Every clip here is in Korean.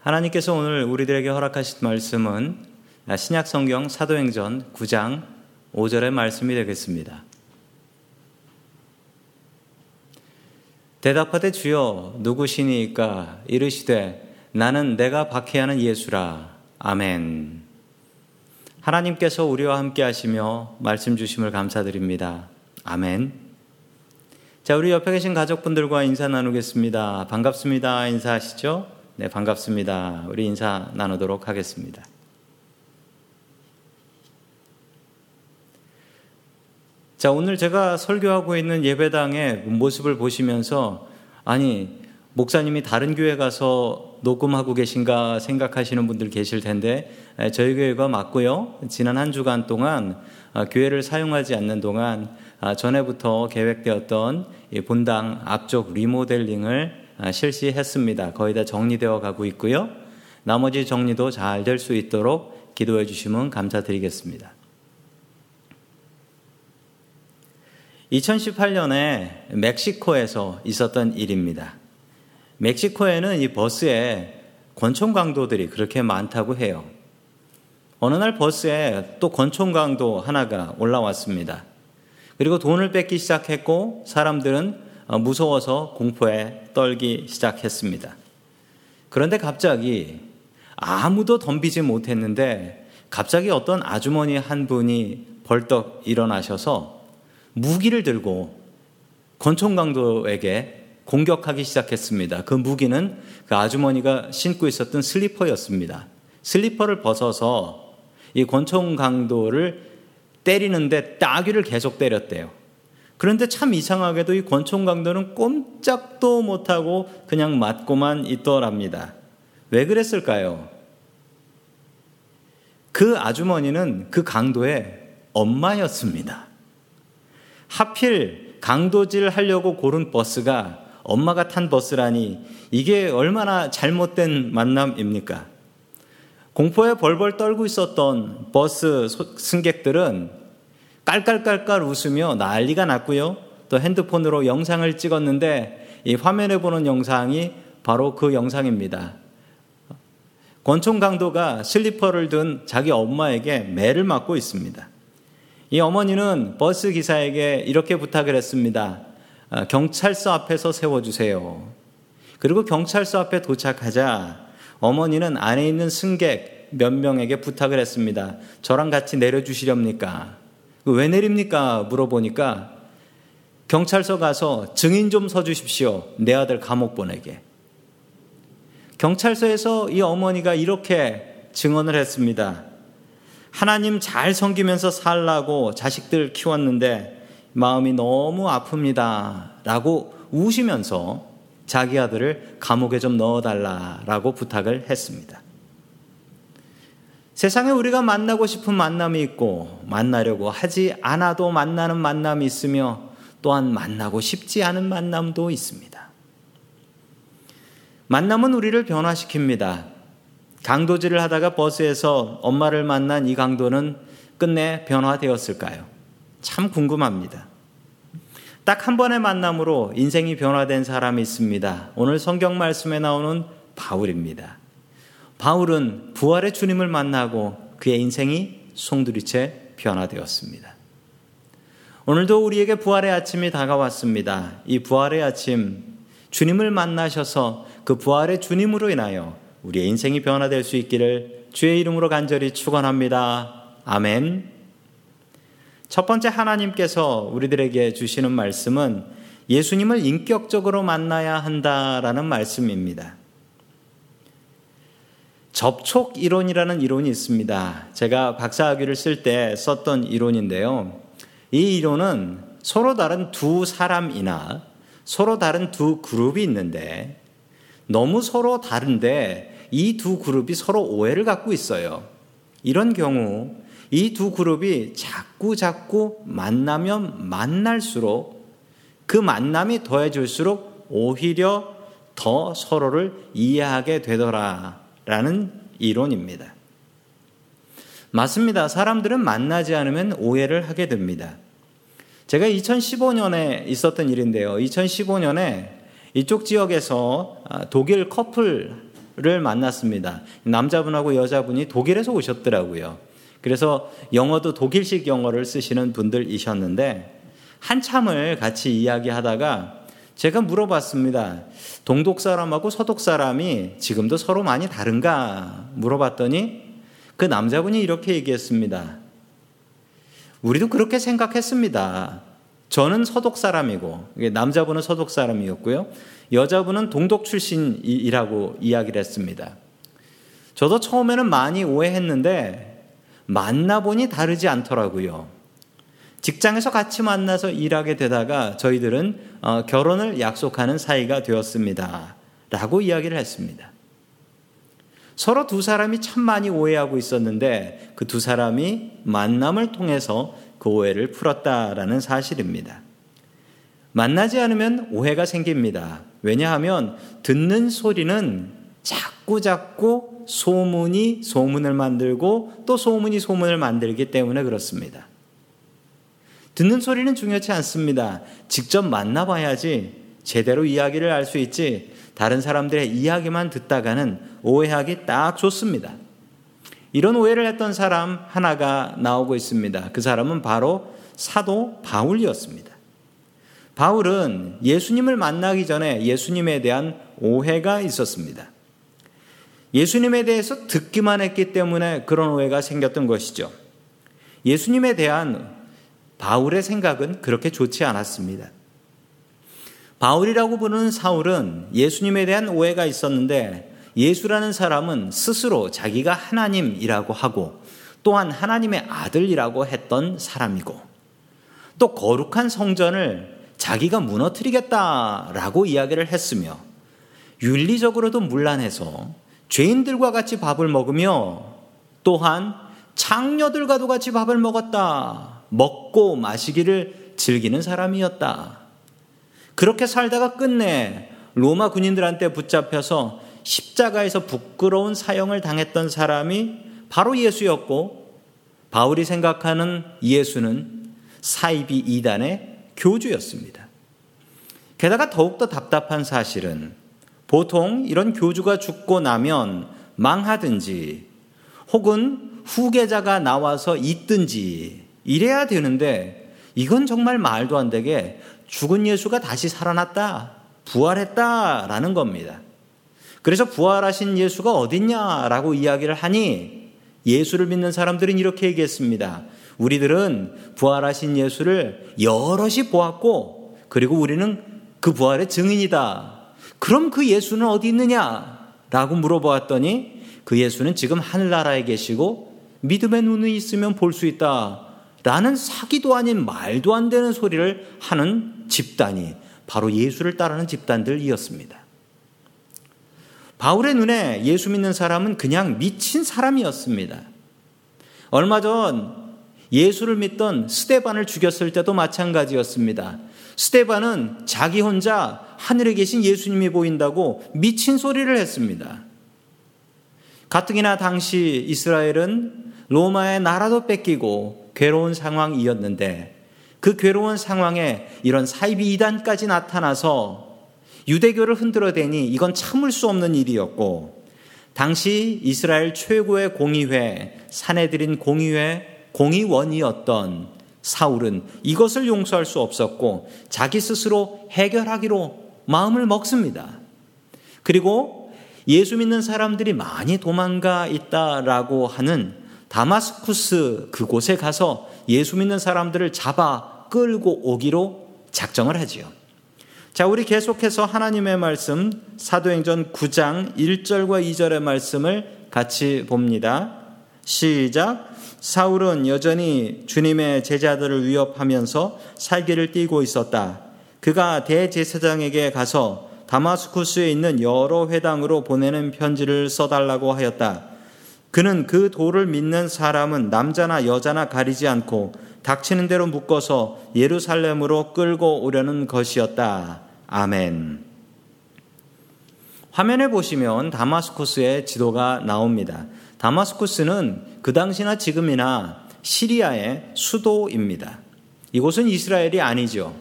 하나님께서 오늘 우리들에게 허락하신 말씀은 신약 성경 사도행전 9장 5절의 말씀이 되겠습니다. 대답하되 주여 누구시니까 이르시되 나는 내가 박해하는 예수라. 아멘. 하나님께서 우리와 함께 하시며 말씀 주심을 감사드립니다. 아멘. 자, 우리 옆에 계신 가족분들과 인사 나누겠습니다. 반갑습니다. 인사하시죠? 네, 반갑습니다. 우리 인사 나누도록 하겠습니다. 자, 오늘 제가 설교하고 있는 예배당의 모습을 보시면서 아니, 목사님이 다른 교회 가서 녹음하고 계신가 생각하시는 분들 계실 텐데 저희 교회가 맞고요. 지난 한 주간 동안 아, 교회를 사용하지 않는 동안 아, 전에부터 계획되었던 본당 앞쪽 리모델링을 아, 실시했습니다. 거의 다 정리되어 가고 있고요. 나머지 정리도 잘 될 수 있도록 기도해 주시면 감사드리겠습니다. 2018년에 멕시코에서 있었던 일입니다. 멕시코에는 이 버스에 권총 강도들이 그렇게 많다고 해요. 어느 날 버스에 또 권총 강도 하나가 올라왔습니다. 그리고 돈을 뺏기 시작했고 사람들은 무서워서 공포에 떨기 시작했습니다. 그런데 갑자기 아무도 덤비지 못했는데 갑자기 어떤 아주머니 한 분이 벌떡 일어나셔서 무기를 들고 권총 강도에게 공격하기 시작했습니다. 그 무기는 그 아주머니가 신고 있었던 슬리퍼였습니다. 슬리퍼를 벗어서 이 권총 강도를 때리는데 따귀를 계속 때렸대요. 그런데 참 이상하게도 이 권총 강도는 꼼짝도 못하고 그냥 맞고만 있더랍니다. 왜 그랬을까요? 그 아주머니는 그 강도의 엄마였습니다. 하필 강도질 하려고 고른 버스가 엄마가 탄 버스라니 이게 얼마나 잘못된 만남입니까? 공포에 벌벌 떨고 있었던 버스 승객들은 깔깔깔깔 웃으며 난리가 났고요. 또 핸드폰으로 영상을 찍었는데 이 화면에 보는 영상이 바로 그 영상입니다. 권총 강도가 슬리퍼를 든 자기 엄마에게 매를 맞고 있습니다. 이 어머니는 버스 기사에게 이렇게 부탁을 했습니다. 아, 경찰서 앞에서 세워주세요. 그리고 경찰서 앞에 도착하자 어머니는 안에 있는 승객 몇 명에게 부탁을 했습니다. 저랑 같이 내려주시렵니까? 그왜 내립니까? 물어보니까 경찰서 가서 증인 좀 서주십시오. 내 아들 감옥 보내게. 경찰서에서 이 어머니가 이렇게 증언을 했습니다. 하나님 잘 섬기면서 살라고 자식들 키웠는데 마음이 너무 아픕니다. 라고 우시면서 자기 아들을 감옥에 좀 넣어달라라고 부탁을 했습니다. 세상에 우리가 만나고 싶은 만남이 있고 만나려고 하지 않아도 만나는 만남이 있으며 또한 만나고 싶지 않은 만남도 있습니다. 만남은 우리를 변화시킵니다. 강도질을 하다가 버스에서 엄마를 만난 이 강도는 끝내 변화되었을까요? 참 궁금합니다. 딱 한 번의 만남으로 인생이 변화된 사람이 있습니다. 오늘 성경 말씀에 나오는 바울입니다. 바울은 부활의 주님을 만나고 그의 인생이 송두리째 변화되었습니다. 오늘도 우리에게 부활의 아침이 다가왔습니다. 이 부활의 아침, 주님을 만나셔서 그 부활의 주님으로 인하여 우리의 인생이 변화될 수 있기를 주의 이름으로 간절히 축원합니다. 아멘. 첫 번째 하나님께서 우리들에게 주시는 말씀은 예수님을 인격적으로 만나야 한다라는 말씀입니다. 접촉 이론이라는 이론이 있습니다. 제가 박사학위를 쓸 때 썼던 이론인데요. 이 이론은 서로 다른 두 사람이나 서로 다른 두 그룹이 있는데 너무 서로 다른데 이 두 그룹이 서로 오해를 갖고 있어요. 이런 경우 이 두 그룹이 자꾸 자꾸 만나면 만날수록 그 만남이 더해질수록 오히려 더 서로를 이해하게 되더라 라는 이론입니다. 맞습니다. 사람들은 만나지 않으면 오해를 하게 됩니다. 제가 2015년에 있었던 일인데요. 2015년에 이쪽 지역에서 아, 독일 커플 사울을 만났습니다. 남자분하고 여자분이 독일에서 오셨더라고요. 그래서 영어도 독일식 영어를 쓰시는 분들이셨는데 한참을 같이 이야기하다가 제가 물어봤습니다. 동독 사람하고 서독 사람이 지금도 서로 많이 다른가 물어봤더니 그 남자분이 이렇게 얘기했습니다. 우리도 그렇게 생각했습니다. 저는 서독 사람이고 남자분은 서독 사람이었고요. 여자분은 동독 출신이라고 이야기를 했습니다. 저도 처음에는 많이 오해했는데 만나보니 다르지 않더라고요. 직장에서 같이 만나서 일하게 되다가 저희들은 어, 결혼을 약속하는 사이가 되었습니다. 라고 이야기를 했습니다. 서로 두 사람이 참 많이 오해하고 있었는데 그 두 사람이 만남을 통해서 그 오해를 풀었다라는 사실입니다. 만나지 않으면 오해가 생깁니다. 왜냐하면 듣는 소리는 자꾸 자꾸 소문이 소문을 만들고 또 소문이 소문을 만들기 때문에 그렇습니다. 듣는 소리는 중요치 않습니다. 직접 만나봐야지 제대로 이야기를 알 수 있지 다른 사람들의 이야기만 듣다가는 오해하기 딱 좋습니다. 이런 오해를 했던 사람 하나가 나오고 있습니다. 그 사람은 바로 사도 바울이었습니다. 바울은 예수님을 만나기 전에 예수님에 대한 오해가 있었습니다. 예수님에 대해서 듣기만 했기 때문에 그런 오해가 생겼던 것이죠. 예수님에 대한 바울의 생각은 그렇게 좋지 않았습니다. 바울이라고 부르는 사울은 예수님에 대한 오해가 있었는데 예수라는 사람은 스스로 자기가 하나님이라고 하고 또한 하나님의 아들이라고 했던 사람이고 또 거룩한 성전을 자기가 무너뜨리겠다라고 이야기를 했으며 윤리적으로도 문란해서 죄인들과 같이 밥을 먹으며 또한 창녀들과도 같이 밥을 먹었다. 먹고 마시기를 즐기는 사람이었다. 그렇게 살다가 끝내 로마 군인들한테 붙잡혀서 십자가에서 부끄러운 사형을 당했던 사람이 바로 예수였고 바울이 생각하는 예수는 사이비 이단의 교주였습니다. 게다가 더욱더 답답한 사실은 보통 이런 교주가 죽고 나면 망하든지 혹은 후계자가 나와서 있든지 이래야 되는데 이건 정말 말도 안 되게 죽은 예수가 다시 살아났다, 부활했다라는 겁니다. 그래서 부활하신 예수가 어딨냐라고 이야기를 하니 예수를 믿는 사람들은 이렇게 얘기했습니다. 우리들은 부활하신 예수를 여럿이 보았고 그리고 우리는 그 부활의 증인이다. 그럼 그 예수는 어디 있느냐? 라고 물어보았더니 그 예수는 지금 하늘나라에 계시고 믿음의 눈이 있으면 볼 수 있다. 라는 사기도 아닌 말도 안 되는 소리를 하는 집단이 바로 예수를 따르는 집단들이었습니다. 바울의 눈에 예수 믿는 사람은 그냥 미친 사람이었습니다. 얼마 전 예수를 믿던 스테반을 죽였을 때도 마찬가지였습니다. 스테반은 자기 혼자 하늘에 계신 예수님이 보인다고 미친 소리를 했습니다. 가뜩이나 당시 이스라엘은 로마의 나라도 뺏기고 괴로운 상황이었는데 그 괴로운 상황에 이런 사이비 이단까지 나타나서 유대교를 흔들어대니 이건 참을 수 없는 일이었고 당시 이스라엘 최고의 공의회 사내들인 공의회 공의원이었던 사울은 이것을 용서할 수 없었고 자기 스스로 해결하기로 마음을 먹습니다. 그리고 예수 믿는 사람들이 많이 도망가 있다라고 하는 다마스쿠스 그곳에 가서 예수 믿는 사람들을 잡아 끌고 오기로 작정을 하지요. 자, 우리 계속해서 하나님의 말씀 사도행전 9장 1절과 2절의 말씀을 같이 봅니다. 시작. 사울은 여전히 주님의 제자들을 위협하면서 살기를 띠고 있었다. 그가 대제사장에게 가서 다마스쿠스에 있는 여러 회당으로 보내는 편지를 써달라고 하였다. 그는 그 도를 믿는 사람은 남자나 여자나 가리지 않고 닥치는 대로 묶어서 예루살렘으로 끌고 오려는 것이었다. 아멘. 화면에 보시면 다마스쿠스의 지도가 나옵니다. 다마스쿠스는 그 당시나 지금이나 시리아의 수도입니다. 이곳은 이스라엘이 아니죠.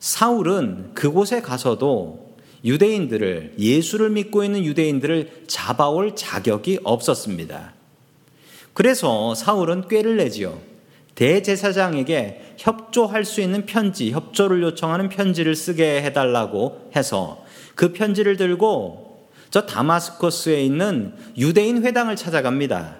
사울은 그곳에 가서도 유대인들을 예수를 믿고 있는 유대인들을 잡아올 자격이 없었습니다. 그래서 사울은 꾀를 내지요. 대제사장에게 협조할 수 있는 편지, 협조를 요청하는 편지를 쓰게 해달라고 해서 그 편지를 들고 저 다마스커스에 있는 유대인 회당을 찾아갑니다.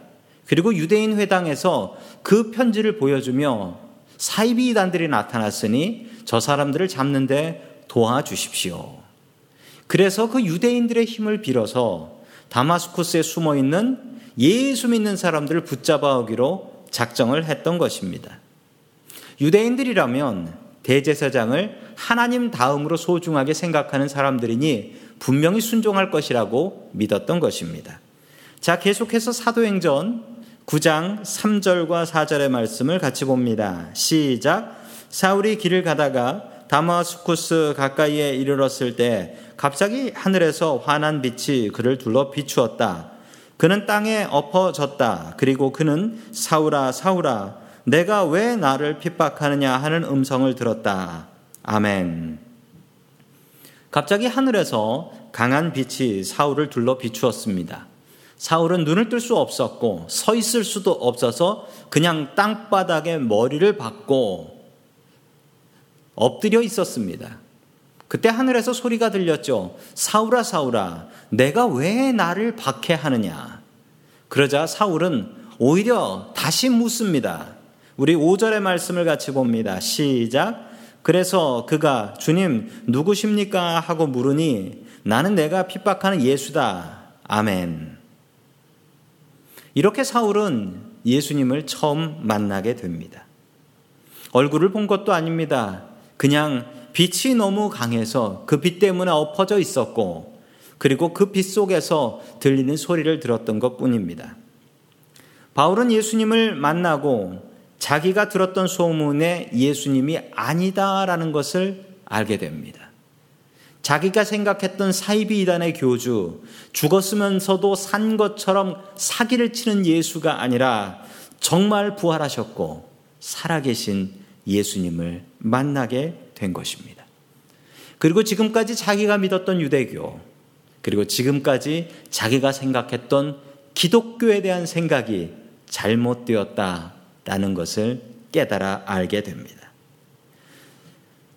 그리고 유대인 회당에서 그 편지를 보여주며 사이비 이단들이 나타났으니 저 사람들을 잡는데 도와주십시오. 그래서 그 유대인들의 힘을 빌어서 다마스쿠스에 숨어 있는 예수 믿는 사람들을 붙잡아 오기로 작정을 했던 것입니다. 유대인들이라면 대제사장을 하나님 다음으로 소중하게 생각하는 사람들이니 분명히 순종할 것이라고 믿었던 것입니다. 자, 계속해서 사도행전 9장 3절과 4절의 말씀을 같이 봅니다. 시작. 사울이 길을 가다가 다마스쿠스 가까이에 이르렀을 때 갑자기 하늘에서 환한 빛이 그를 둘러 비추었다. 그는 땅에 엎어졌다. 그리고 그는 사울아 사울아 내가 왜 나를 핍박하느냐 하는 음성을 들었다. 아멘. 갑자기 하늘에서 강한 빛이 사울을 둘러 비추었습니다. 사울은 눈을 뜰 수 없었고 서 있을 수도 없어서 그냥 땅바닥에 머리를 박고 엎드려 있었습니다. 그때 하늘에서 소리가 들렸죠. 사울아 사울아 내가 왜 나를 박해하느냐. 그러자 사울은 오히려 다시 묻습니다. 우리 5절의 말씀을 같이 봅니다. 시작. 그래서 그가 주님 누구십니까 하고 물으니 나는 내가 핍박하는 예수다. 아멘. 이렇게 사울은 예수님을 처음 만나게 됩니다. 얼굴을 본 것도 아닙니다. 그냥 빛이 너무 강해서 그 빛 때문에 엎어져 있었고, 그리고 그 빛 속에서 들리는 소리를 들었던 것 뿐입니다. 바울은 예수님을 만나고 자기가 들었던 소문에 예수님이 아니다라는 것을 알게 됩니다. 자기가 생각했던 사이비 이단의 교주, 죽었으면서도 산 것처럼 사기를 치는 예수가 아니라 정말 부활하셨고 살아계신 예수님을 만나게 된 것입니다. 그리고 지금까지 자기가 믿었던 유대교, 그리고 지금까지 자기가 생각했던 기독교에 대한 생각이 잘못되었다라는 것을 깨달아 알게 됩니다.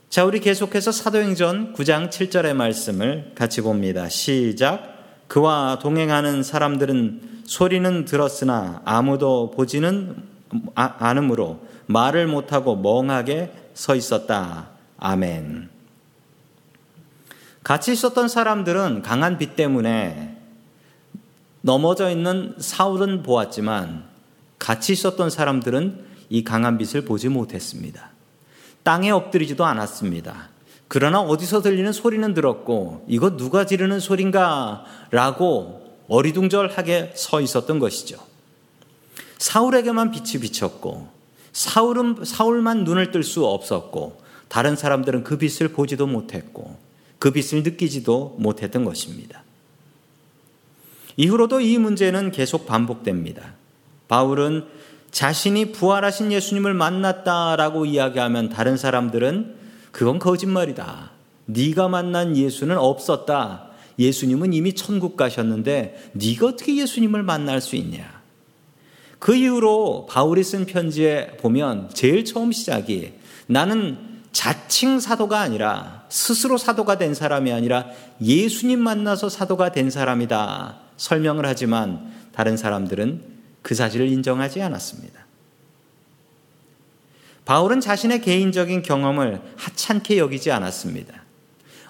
자, 우리 계속해서 사도행전 9장 7절의 말씀을 같이 봅니다. 시작. 그와 동행하는 사람들은 소리는 들었으나 아무도 보지는 아, 않으므로 말을 못하고 멍하게 서 있었다. 아멘. 같이 있었던 사람들은 강한 빛 때문에 넘어져 있는 사울은 보았지만 같이 있었던 사람들은 이 강한 빛을 보지 못했습니다. 땅에 엎드리지도 않았습니다. 그러나 어디서 들리는 소리는 들었고 이거 누가 지르는 소린가 라고 어리둥절하게 서 있었던 것이죠. 사울에게만 빛이 비쳤고 사울은 사울만 눈을 뜰 수 없었고 다른 사람들은 그 빛을 보지도 못했고 그 빛을 느끼지도 못했던 것입니다. 이후로도 이 문제는 계속 반복됩니다. 바울은 자신이 부활하신 예수님을 만났다라고 이야기하면 다른 사람들은 그건 거짓말이다. 네가 만난 예수는 없었다. 예수님은 이미 천국 가셨는데 네가 어떻게 예수님을 만날 수 있냐? 그 이후로 바울이 쓴 편지에 보면 제일 처음 시작이 나는 자칭 사도가 아니라 스스로 사도가 된 사람이 아니라 예수님 만나서 사도가 된 사람이다. 설명을 하지만 다른 사람들은 그 사실을 인정하지 않았습니다. 바울은 자신의 개인적인 경험을 하찮게 여기지 않았습니다.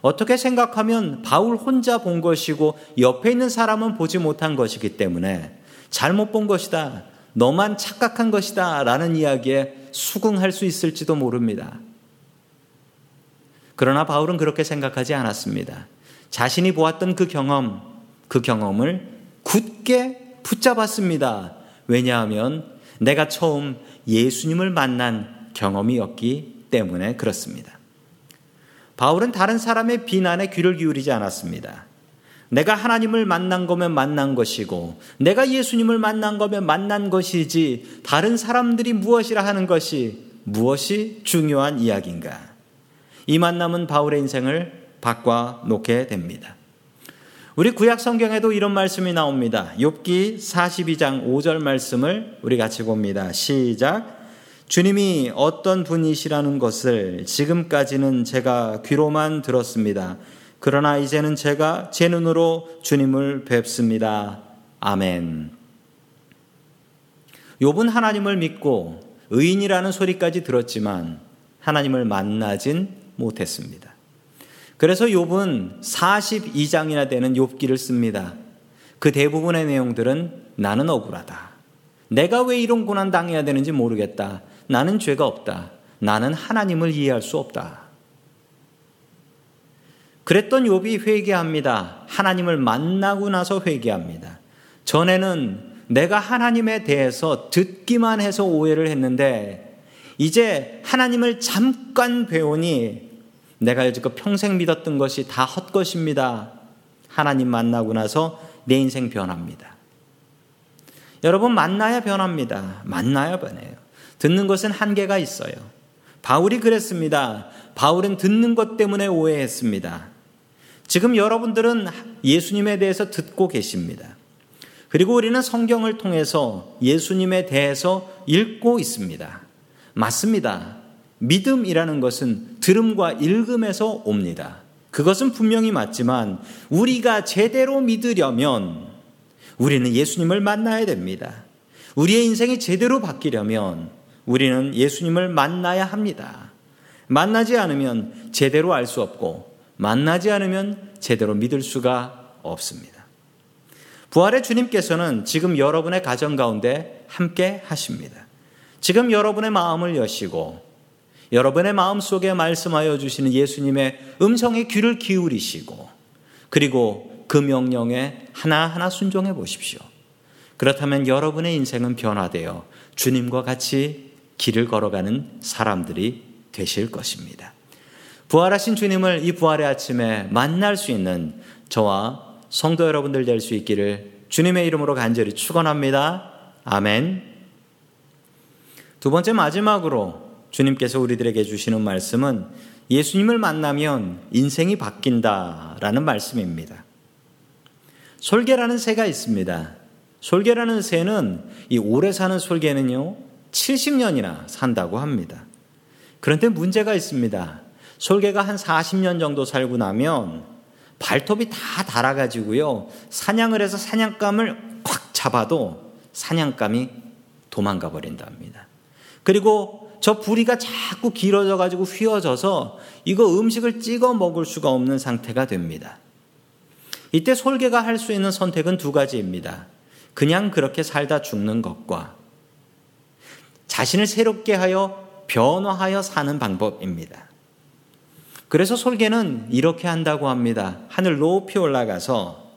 어떻게 생각하면 바울 혼자 본 것이고 옆에 있는 사람은 보지 못한 것이기 때문에 잘못 본 것이다. 너만 착각한 것이다. 라는 이야기에 수긍할 수 있을지도 모릅니다. 그러나 바울은 그렇게 생각하지 않았습니다. 자신이 보았던 그 경험, 그 경험을 굳게 붙잡았습니다. 왜냐하면 내가 처음 예수님을 만난 경험이었기 때문에 그렇습니다. 바울은 다른 사람의 비난에 귀를 기울이지 않았습니다. 내가 하나님을 만난 거면 만난 것이고, 내가 예수님을 만난 거면 만난 것이지, 다른 사람들이 무엇이라 하는 것이 무엇이 중요한 이야기인가? 이 만남은 바울의 인생을 바꿔 놓게 됩니다. 우리 구약 성경에도 이런 말씀이 나옵니다. 욥기 42장 5절 말씀을 우리 같이 봅니다. 시작. 주님이 어떤 분이시라는 것을 지금까지는 제가 귀로만 들었습니다. 그러나 이제는 제가 제 눈으로 주님을 뵙습니다. 아멘. 욥은 하나님을 믿고 의인이라는 소리까지 들었지만 하나님을 만나진 못했습니다. 그래서 욥은 42장이나 되는 욥기를 씁니다. 그 대부분의 내용들은 나는 억울하다. 내가 왜 이런 고난 당해야 되는지 모르겠다. 나는 죄가 없다. 나는 하나님을 이해할 수 없다. 그랬던 욥이 회개합니다. 하나님을 만나고 나서 회개합니다. 전에는 내가 하나님에 대해서 듣기만 해서 오해를 했는데 이제 하나님을 잠깐 배우니 내가 여지껏 평생 믿었던 것이 다 헛것입니다. 하나님 만나고 나서 내 인생 변합니다. 여러분 만나야 변합니다. 만나야 변해요. 듣는 것은 한계가 있어요. 바울이 그랬습니다. 바울은 듣는 것 때문에 오해했습니다. 지금 여러분들은 예수님에 대해서 듣고 계십니다. 그리고 우리는 성경을 통해서 예수님에 대해서 읽고 있습니다. 맞습니다. 믿음이라는 것은 들음과 읽음에서 옵니다. 그것은 분명히 맞지만 우리가 제대로 믿으려면 우리는 예수님을 만나야 됩니다. 우리의 인생이 제대로 바뀌려면 우리는 예수님을 만나야 합니다. 만나지 않으면 제대로 알 수 없고 만나지 않으면 제대로 믿을 수가 없습니다. 부활의 주님께서는 지금 여러분의 가정 가운데 함께 하십니다. 지금 여러분의 마음을 여시고 여러분의 마음 속에 말씀하여 주시는 예수님의 음성에 귀를 기울이시고 그리고 그 명령에 하나하나 순종해 보십시오. 그렇다면 여러분의 인생은 변화되어 주님과 같이 길을 걸어가는 사람들이 되실 것입니다. 부활하신 주님을 이 부활의 아침에 만날 수 있는 저와 성도 여러분들 될 수 있기를 주님의 이름으로 간절히 축원합니다. 아멘. 두 번째 마지막으로 주님께서 우리들에게 주시는 말씀은 예수님을 만나면 인생이 바뀐다라는 말씀입니다. 솔개라는 새가 있습니다. 솔개라는 새는 이 오래 사는 솔개는요, 70년이나 산다고 합니다. 그런데 문제가 있습니다. 솔개가 한 40년 정도 살고 나면 발톱이 다 닳아가지고요, 사냥을 해서 사냥감을 콱 잡아도 사냥감이 도망가 버린답니다. 그리고 저 부리가 자꾸 길어져 가지고 휘어져서 이거 음식을 찍어 먹을 수가 없는 상태가 됩니다. 이때 솔개가 할 수 있는 선택은 두 가지입니다. 그냥 그렇게 살다 죽는 것과 자신을 새롭게 하여 변화하여 사는 방법입니다. 그래서 솔개는 이렇게 한다고 합니다. 하늘 높이 올라가서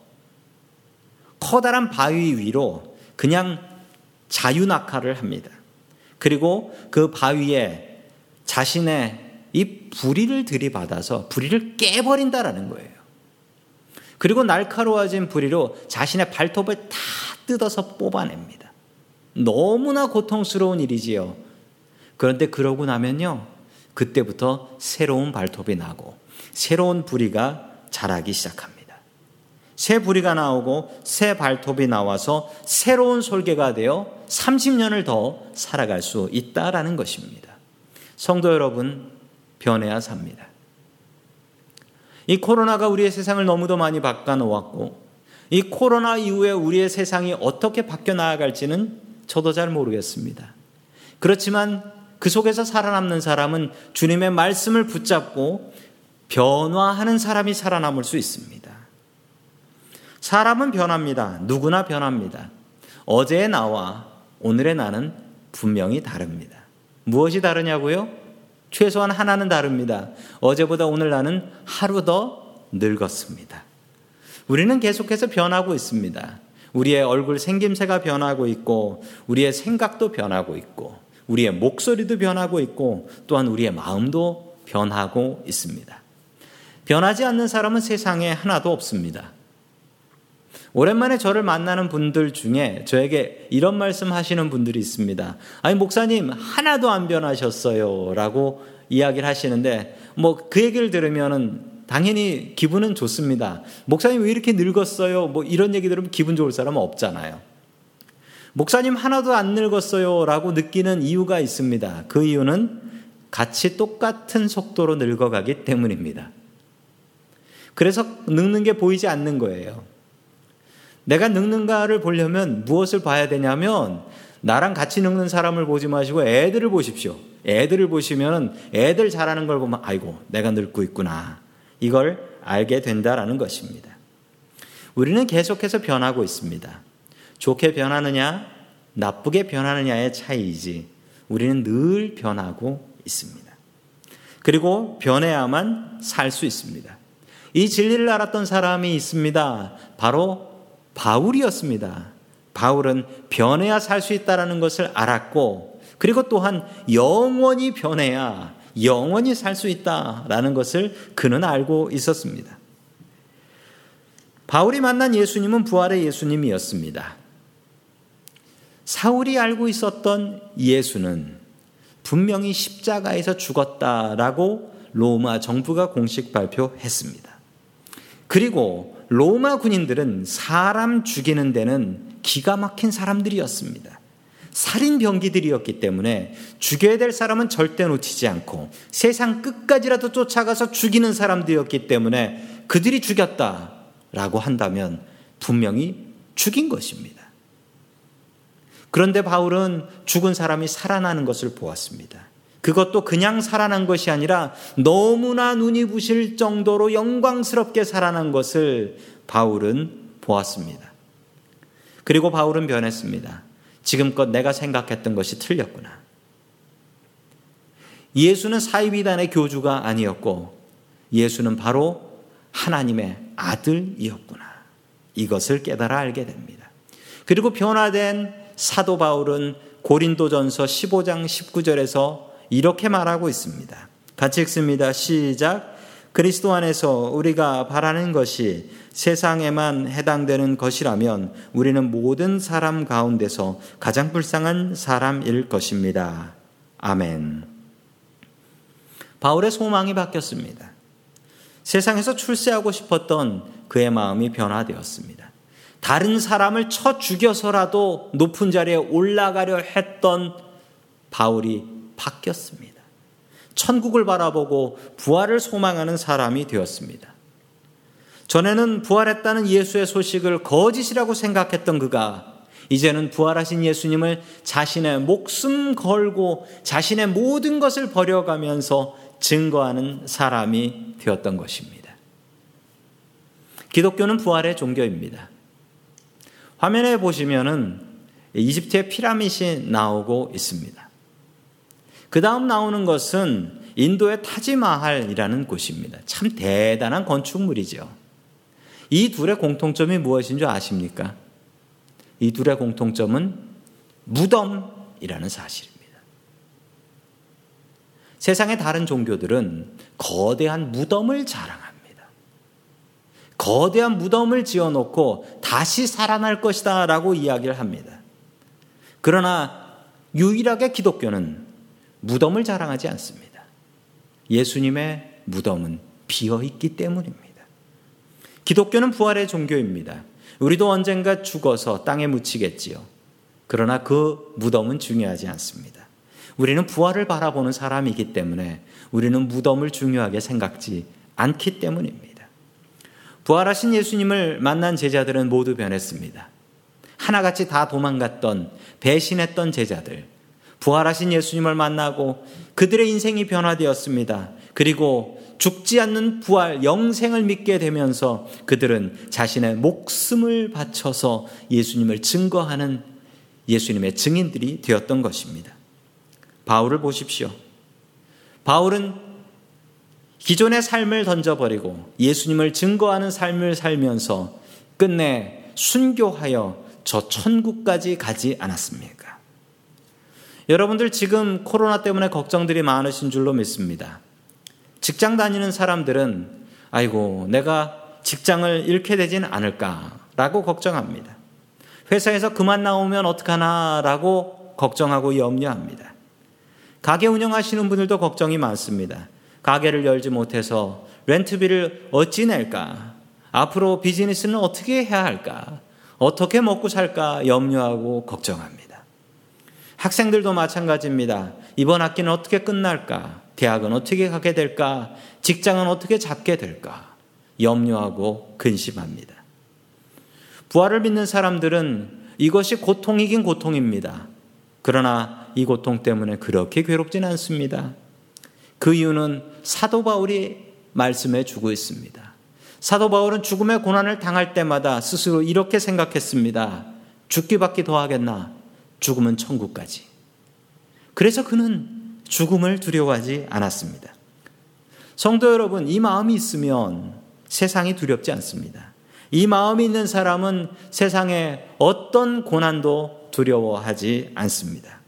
커다란 바위 위로 그냥 자유낙하를 합니다. 그리고 그 바위에 자신의 이 부리를 들이받아서 부리를 깨버린다라는 거예요. 그리고 날카로워진 부리로 자신의 발톱을 다 뜯어서 뽑아냅니다. 너무나 고통스러운 일이지요. 그런데 그러고 나면요. 그때부터 새로운 발톱이 나고 새로운 부리가 자라기 시작합니다. 새 부리가 나오고 새 발톱이 나와서 새로운 솔개가 되어 30년을 더 살아갈 수 있다라는 것입니다. 성도 여러분, 변해야 삽니다. 이 코로나가 우리의 세상을 너무도 많이 바꿔 놓았고 이 코로나 이후에 우리의 세상이 어떻게 바뀌어 나아갈지는 저도 잘 모르겠습니다. 그렇지만 그 속에서 살아남는 사람은 주님의 말씀을 붙잡고 변화하는 사람이 살아남을 수 있습니다. 사람은 변합니다. 누구나 변합니다. 어제의 나와 오늘의 나는 분명히 다릅니다. 무엇이 다르냐고요? 최소한 하나는 다릅니다. 어제보다 오늘 나는 하루 더 늙었습니다. 우리는 계속해서 변하고 있습니다. 우리의 얼굴 생김새가 변하고 있고, 우리의 생각도 변하고 있고, 우리의 목소리도 변하고 있고, 또한 우리의 마음도 변하고 있습니다. 변하지 않는 사람은 세상에 하나도 없습니다. 오랜만에 저를 만나는 분들 중에 저에게 이런 말씀 하시는 분들이 있습니다. 아니, 목사님, 하나도 안 변하셨어요. 라고 이야기를 하시는데, 뭐, 그 얘기를 들으면은 당연히 기분은 좋습니다. 목사님 왜 이렇게 늙었어요? 뭐 이런 얘기 들으면 기분 좋을 사람은 없잖아요. 목사님 하나도 안 늙었어요. 라고 느끼는 이유가 있습니다. 그 이유는 같이 똑같은 속도로 늙어가기 때문입니다. 그래서 늙는 게 보이지 않는 거예요. 내가 늙는가를 보려면 무엇을 봐야 되냐면 나랑 같이 늙는 사람을 보지 마시고 애들을 보십시오. 애들을 보시면 애들 잘하는 걸 보면 아이고 내가 늙고 있구나. 이걸 알게 된다라는 것입니다. 우리는 계속해서 변하고 있습니다. 좋게 변하느냐, 나쁘게 변하느냐의 차이이지 우리는 늘 변하고 있습니다. 그리고 변해야만 살 수 있습니다. 이 진리를 알았던 사람이 있습니다. 바로 바울이었습니다. 바울은 변해야 살 수 있다라는 것을 알았고 그리고 또한 영원히 변해야 영원히 살 수 있다라는 것을 그는 알고 있었습니다. 바울이 만난 예수님은 부활의 예수님이었습니다. 사울이 알고 있었던 예수는 분명히 십자가에서 죽었다라고 로마 정부가 공식 발표했습니다. 그리고 로마 군인들은 사람 죽이는 데는 기가 막힌 사람들이었습니다. 살인 병기들이었기 때문에 죽여야 될 사람은 절대 놓치지 않고 세상 끝까지라도 쫓아가서 죽이는 사람들이었기 때문에 그들이 죽였다라고 한다면 분명히 죽인 것입니다. 그런데 바울은 죽은 사람이 살아나는 것을 보았습니다. 그것도 그냥 살아난 것이 아니라 너무나 눈이 부실 정도로 영광스럽게 살아난 것을 바울은 보았습니다. 그리고 바울은 변했습니다. 지금껏 내가 생각했던 것이 틀렸구나. 예수는 사이비단의 교주가 아니었고 예수는 바로 하나님의 아들이었구나. 이것을 깨달아 알게 됩니다. 그리고 변화된 사도 바울은 고린도전서 15장 19절에서 이렇게 말하고 있습니다. 같이 읽습니다. 시작. 그리스도 안에서 우리가 바라는 것이 세상에만 해당되는 것이라면 우리는 모든 사람 가운데서 가장 불쌍한 사람일 것입니다. 아멘. 바울의 소망이 바뀌었습니다. 세상에서 출세하고 싶었던 그의 마음이 변화되었습니다. 다른 사람을 쳐 죽여서라도 높은 자리에 올라가려 했던 바울이 바뀌었습니다. 천국을 바라보고 부활을 소망하는 사람이 되었습니다. 전에는 부활했다는 예수의 소식을 거짓이라고 생각했던 그가 이제는 부활하신 예수님을 자신의 목숨 걸고 자신의 모든 것을 버려가면서 증거하는 사람이 되었던 것입니다. 기독교는 부활의 종교입니다. 화면에 보시면은 이집트의 피라밋이 나오고 있습니다. 그 다음 나오는 것은 인도의 타지마할이라는 곳입니다. 참 대단한 건축물이죠. 이 둘의 공통점이 무엇인 줄 아십니까? 이 둘의 공통점은 무덤이라는 사실입니다. 세상의 다른 종교들은 거대한 무덤을 자랑합니다. 거대한 무덤을 지어 놓고 다시 살아날 것이다 라고 이야기를 합니다. 그러나 유일하게 기독교는 무덤을 자랑하지 않습니다. 예수님의 무덤은 비어 있기 때문입니다. 기독교는 부활의 종교입니다. 우리도 언젠가 죽어서 땅에 묻히겠지요. 그러나 그 무덤은 중요하지 않습니다. 우리는 부활을 바라보는 사람이기 때문에 우리는 무덤을 중요하게 생각지 않기 때문입니다. 부활하신 예수님을 만난 제자들은 모두 변했습니다. 하나같이 다 도망갔던 배신했던 제자들, 부활하신 예수님을 만나고 그들의 인생이 변화되었습니다. 그리고 죽지 않는 부활, 영생을 믿게 되면서 그들은 자신의 목숨을 바쳐서 예수님을 증거하는 예수님의 증인들이 되었던 것입니다. 바울을 보십시오. 바울은 기존의 삶을 던져버리고 예수님을 증거하는 삶을 살면서 끝내 순교하여 저 천국까지 가지 않았습니까? 여러분들 지금 코로나 때문에 걱정들이 많으신 줄로 믿습니다. 직장 다니는 사람들은 아이고 내가 직장을 잃게 되진 않을까라고 걱정합니다. 회사에서 그만 나오면 어떡하나라고 걱정하고 염려합니다. 가게 운영하시는 분들도 걱정이 많습니다. 가게를 열지 못해서 렌트비를 어찌 낼까? 앞으로 비즈니스는 어떻게 해야 할까? 어떻게 먹고 살까 염려하고 걱정합니다. 학생들도 마찬가지입니다. 이번 학기는 어떻게 끝날까? 대학은 어떻게 가게 될까? 직장은 어떻게 잡게 될까? 염려하고 근심합니다. 부활을 믿는 사람들은 이것이 고통이긴 고통입니다. 그러나 이 고통 때문에 그렇게 괴롭진 않습니다. 그 이유는 사도 바울이 말씀해 주고 있습니다. 사도 바울은 죽음의 고난을 당할 때마다 스스로 이렇게 생각했습니다. 죽기밖에 더 하겠나? 죽음은 천국까지. 그래서 그는 죽음을 두려워하지 않았습니다. 성도 여러분, 이 마음이 있으면 세상이 두렵지 않습니다. 이 마음이 있는 사람은 세상의 어떤 고난도 두려워하지 않습니다.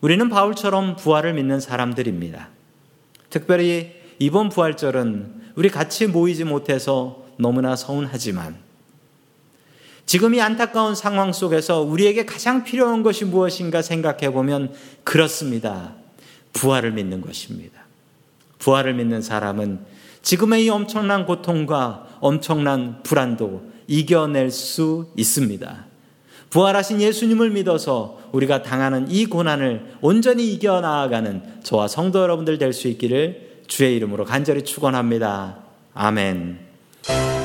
우리는 바울처럼 부활을 믿는 사람들입니다. 특별히 이번 부활절은 우리 같이 모이지 못해서 너무나 서운하지만 지금 이 안타까운 상황 속에서 우리에게 가장 필요한 것이 무엇인가 생각해 보면 그렇습니다. 부활을 믿는 것입니다. 부활을 믿는 사람은 지금의 이 엄청난 고통과 엄청난 불안도 이겨낼 수 있습니다. 부활하신 예수님을 믿어서 우리가 당하는 이 고난을 온전히 이겨나가는 저와 성도 여러분들 될 수 있기를 주의 이름으로 간절히 축원합니다. 아멘.